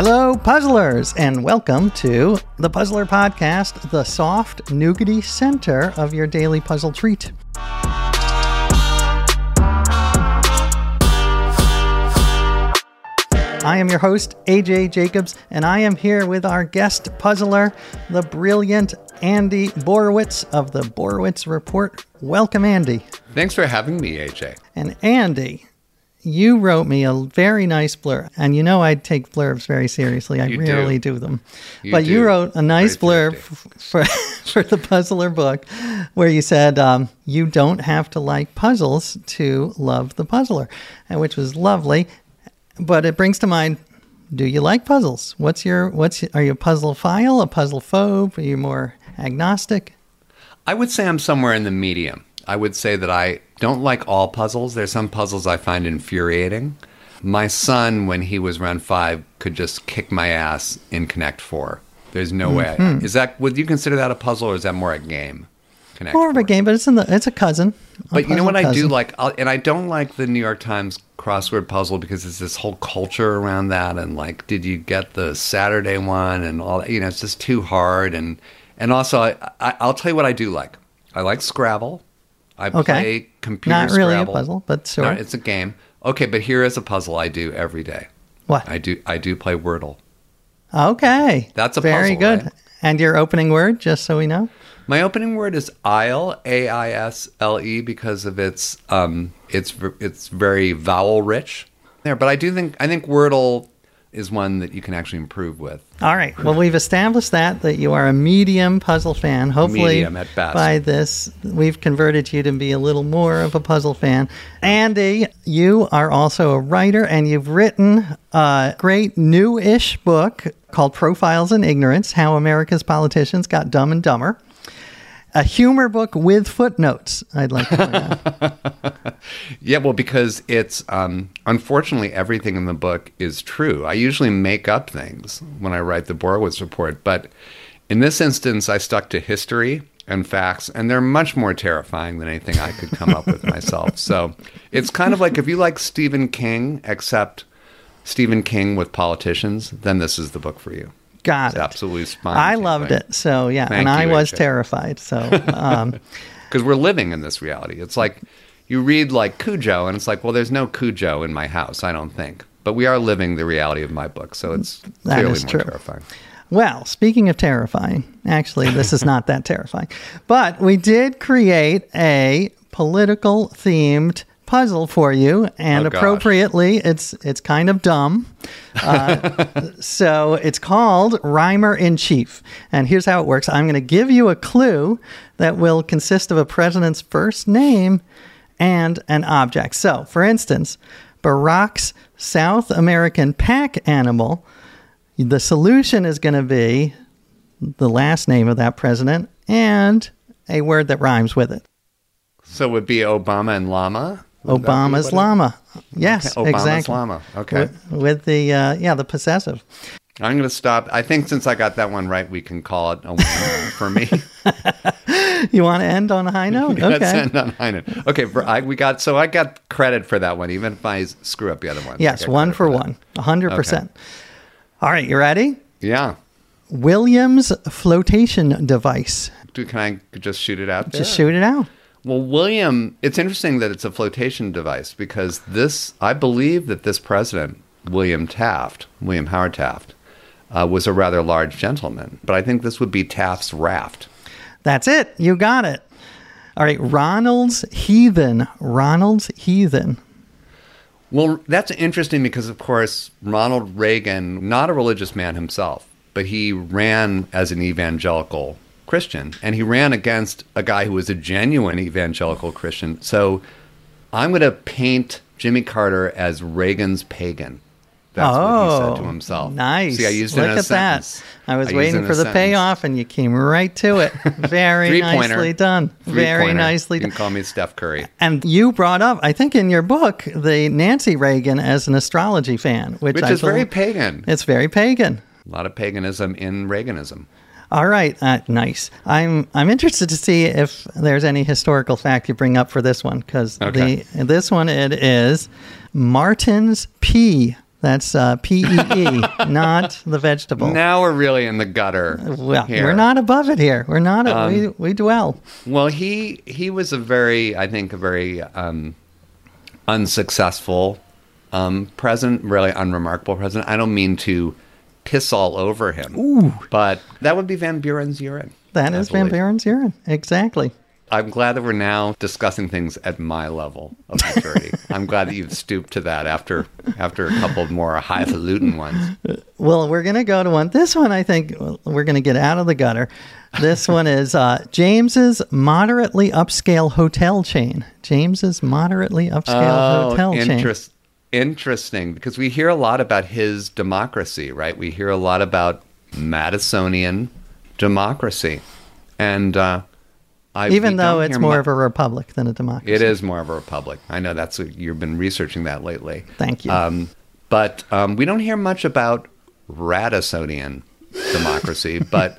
Hello, puzzlers, and welcome to the Puzzler Podcast, the soft, nougaty center of your daily puzzle treat. I am your host, AJ Jacobs, and I am here with our guest puzzler, the brilliant Andy Borowitz of the Borowitz Report. Welcome, Andy. Thanks for having me, AJ. And Andy, you wrote me a very nice blurb, and you know I take blurbs very seriously. I You rarely do. do, them, You but you wrote a nice Very blurb f- for for the Puzzler book, where you said um, you don't have to like puzzles to love the Puzzler, and which was lovely. But it brings to mind. Do you like puzzles? What's your what's are you a puzzle phile, a puzzle phobe? Are you more agnostic? I would say I'm somewhere in the medium. I would say that I don't like all puzzles. There's some puzzles I find infuriating. My son, when he was around five, could just kick my ass in Connect Four. There's no way. Mm-hmm. Is that would you consider that a puzzle or is that more a game? Connect More of a game, but it's in the it's a cousin. a But you know what I do like, I'll, and I don't like the New York Times crossword puzzle because it's this whole culture around that, and like, did you get the Saturday one and all that? You know, it's just too hard, and and also, I, I I'll tell you what I do like. I like Scrabble. I Okay. play computer Not really a puzzle, but sure. No, it's a game. Okay, but here is a puzzle I do every day. What? I do I do play Wordle. Okay. That's a very puzzle, good. right? And your opening word, just so we know. My opening word is aisle, A I S L E, because of its um, it's it's very vowel rich there. But I do think I think Wordle is one that you can actually improve with. All right. Well, we've established that that you are a medium puzzle fan. Hopefully, Medium at best. by this, we've converted you to be a little more of a puzzle fan. Andy, you are also a writer, and you've written a great new-ish book called "Profiles in Ignorance: How America's Politicians Got Dumb and Dumber." A humor book with footnotes. I'd like to. Yeah, well, because it's um, unfortunately everything in the book is true. I usually make up things when I write the Borowitz report, but in this instance, I stuck to history and facts, and they're much more terrifying than anything I could come up with myself. So it's kind of like if you like Stephen King, except Stephen King with politicians, then this is the book for you. Got It's it. absolutely spine I loved it. So yeah, Thank and I was terrified. So um, because we're living in this reality. It's like you read like Cujo, and it's like, well, there's no Cujo in my house. I don't think, but we are living the reality of my book, so it's That clearly is more true. terrifying. Well, speaking of terrifying, actually, this is not that terrifying. But we did create a political themed puzzle for you, and Oh, appropriately, it's it's kind of dumb. Uh, so it's called Rhymer in Chief, and here's how it works. I'm going to give you a clue that will consist of a president's first name and an object. So, for instance, Barack's South American pack animal. The solution is going to be the last name of that president and a word that rhymes with it. So it would be Obama and llama? Obama's llama. Yes, Okay, Obama's exactly. llama. Okay. With, with the uh, yeah, the possessive. I'm going to stop. I think since I got that one right, we can call it a win for me. You want to end on a high note? Let's Okay. end on high note. Okay, for, I, we got so I got credit for that one, even if I screw up the other one. Yes, one for one. A hundred percent. All right, you ready? Yeah. Williams flotation device. Do, can I just shoot it out there? Just shoot it out. Well, William, it's interesting that it's a flotation device because this, I believe that this president, William Taft, William Howard Taft, uh, was a rather large gentleman. But I think this would be Taft's raft. That's it. You got it. All right, Ronald's heathen. Ronald's heathen. Well, that's interesting because, of course, Ronald Reagan, not a religious man himself, but he ran as an evangelical Christian, and he ran against a guy who was a genuine evangelical Christian. So I'm going to paint Jimmy Carter as Reagan's pagan. That's what he said to Oh, himself. Nice. See, I used Look it in a at sentence. that. I was it waiting for the sentence. payoff, and you came right to it. Very nicely done. Very nicely You done. can call me Steph Curry. And you brought up, I think, in your book, the Nancy Reagan as an astrology fan, which, Which I is very pagan. It's very pagan. A lot of paganism in Reaganism. All right, uh, nice. I'm I'm interested to see if there's any historical fact you bring up for this one because Okay. the this one it is Martin's pea. That's uh, P E E, not the vegetable. Now we're really in the gutter. well, here. we're not above it here. We're not. Um, we we dwell. Well, he he was a very, I think, a very um, unsuccessful um, president, really unremarkable president. I don't mean to piss all over him, Ooh. but that would be Van Buren's urine. That I is Van. Buren's urine. Exactly. I'm glad that we're now discussing things at my level of maturity. I'm glad that you've stooped to that after after a couple of more highfalutin ones. Well, we're going to go to one. This one, I think we're going to get out of the gutter. This one is uh, James's moderately upscale hotel chain. James's moderately upscale hotel chain. Interest, interesting because we hear a lot about his democracy, right? We hear a lot about Madisonian democracy, and uh, I, Even though it's more of a republic than a democracy. it is more of a republic. I know that's what you've been researching that lately. Thank you. Um, but um, we don't hear much about Radisonian democracy. but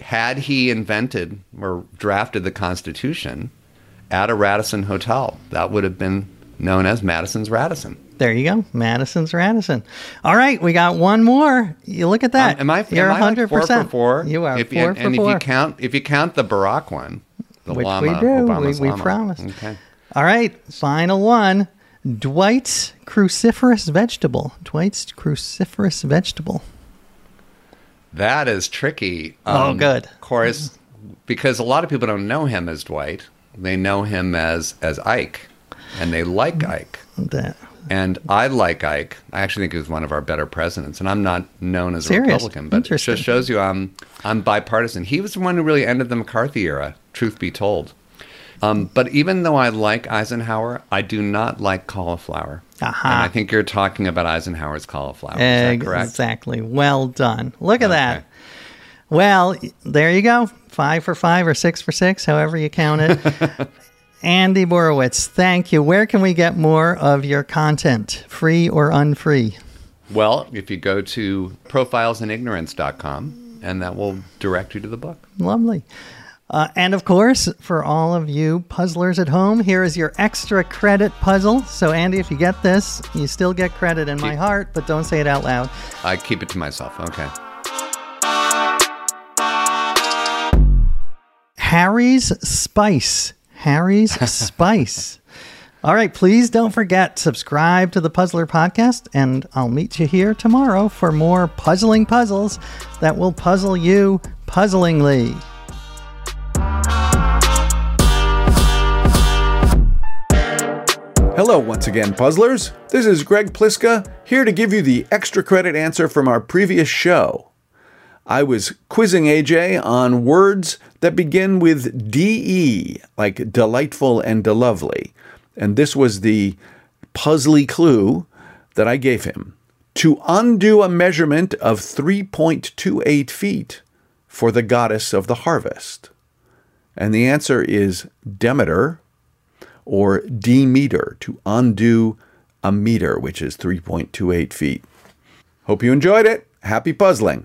had he invented or drafted the Constitution at a Radisson hotel, that would have been known as Madison's Radisson. There you go. Madison's Radisson. All right, we got one more. You look at that. Um, am I? You're am I like 100%. four for four? You are If four and, for and four. if you count, if you count the Barack one, the Which llama, we do. Obama's we we llama. promise. Okay. All right, final one. Dwight's cruciferous vegetable. Dwight's cruciferous vegetable. That is tricky. Oh, good. Of course, because a lot of people don't know him as Dwight. They know him as as Ike, and they like Ike. That, And I like Ike. I actually think he was one of our better presidents. And I'm not known as a Serious? Republican, but it just shows you I'm I'm bipartisan. He was the one who really ended the McCarthy era. Truth be told. Um, but even though I like Eisenhower, I do not like cauliflower. Aha. And I think you're talking about Eisenhower's cauliflower. Is that correct? Exactly. Well done. Look at that. Well, there you go. Five for five or six for six, however you count it. Andy Borowitz, thank you. Where can we get more of your content, free or unfree? Well, if you go to profilesinignorance.com, and that will direct you to the book. Lovely. Uh, and of course, for all of you puzzlers at home, here is your extra credit puzzle. So, Andy, if you get this, you still get credit in my heart, but don't say it out loud. I keep it to myself. Okay. Harry's Spice. Harry's Spice. All right, please don't forget subscribe to the Puzzler podcast and I'll meet you here tomorrow for more puzzling puzzles that will puzzle you puzzlingly. Hello, once again, puzzlers. This is Greg Pliska, here to give you the extra credit answer from our previous show. I was quizzing AJ on words that begin with DE, like delightful and delovely. And this was the puzzly clue that I gave him. To undo a measurement of 3.28 feet for the goddess of the harvest. And the answer is Demeter or Demeter, to undo a meter, which is 3.28 feet. Hope you enjoyed it. Happy puzzling.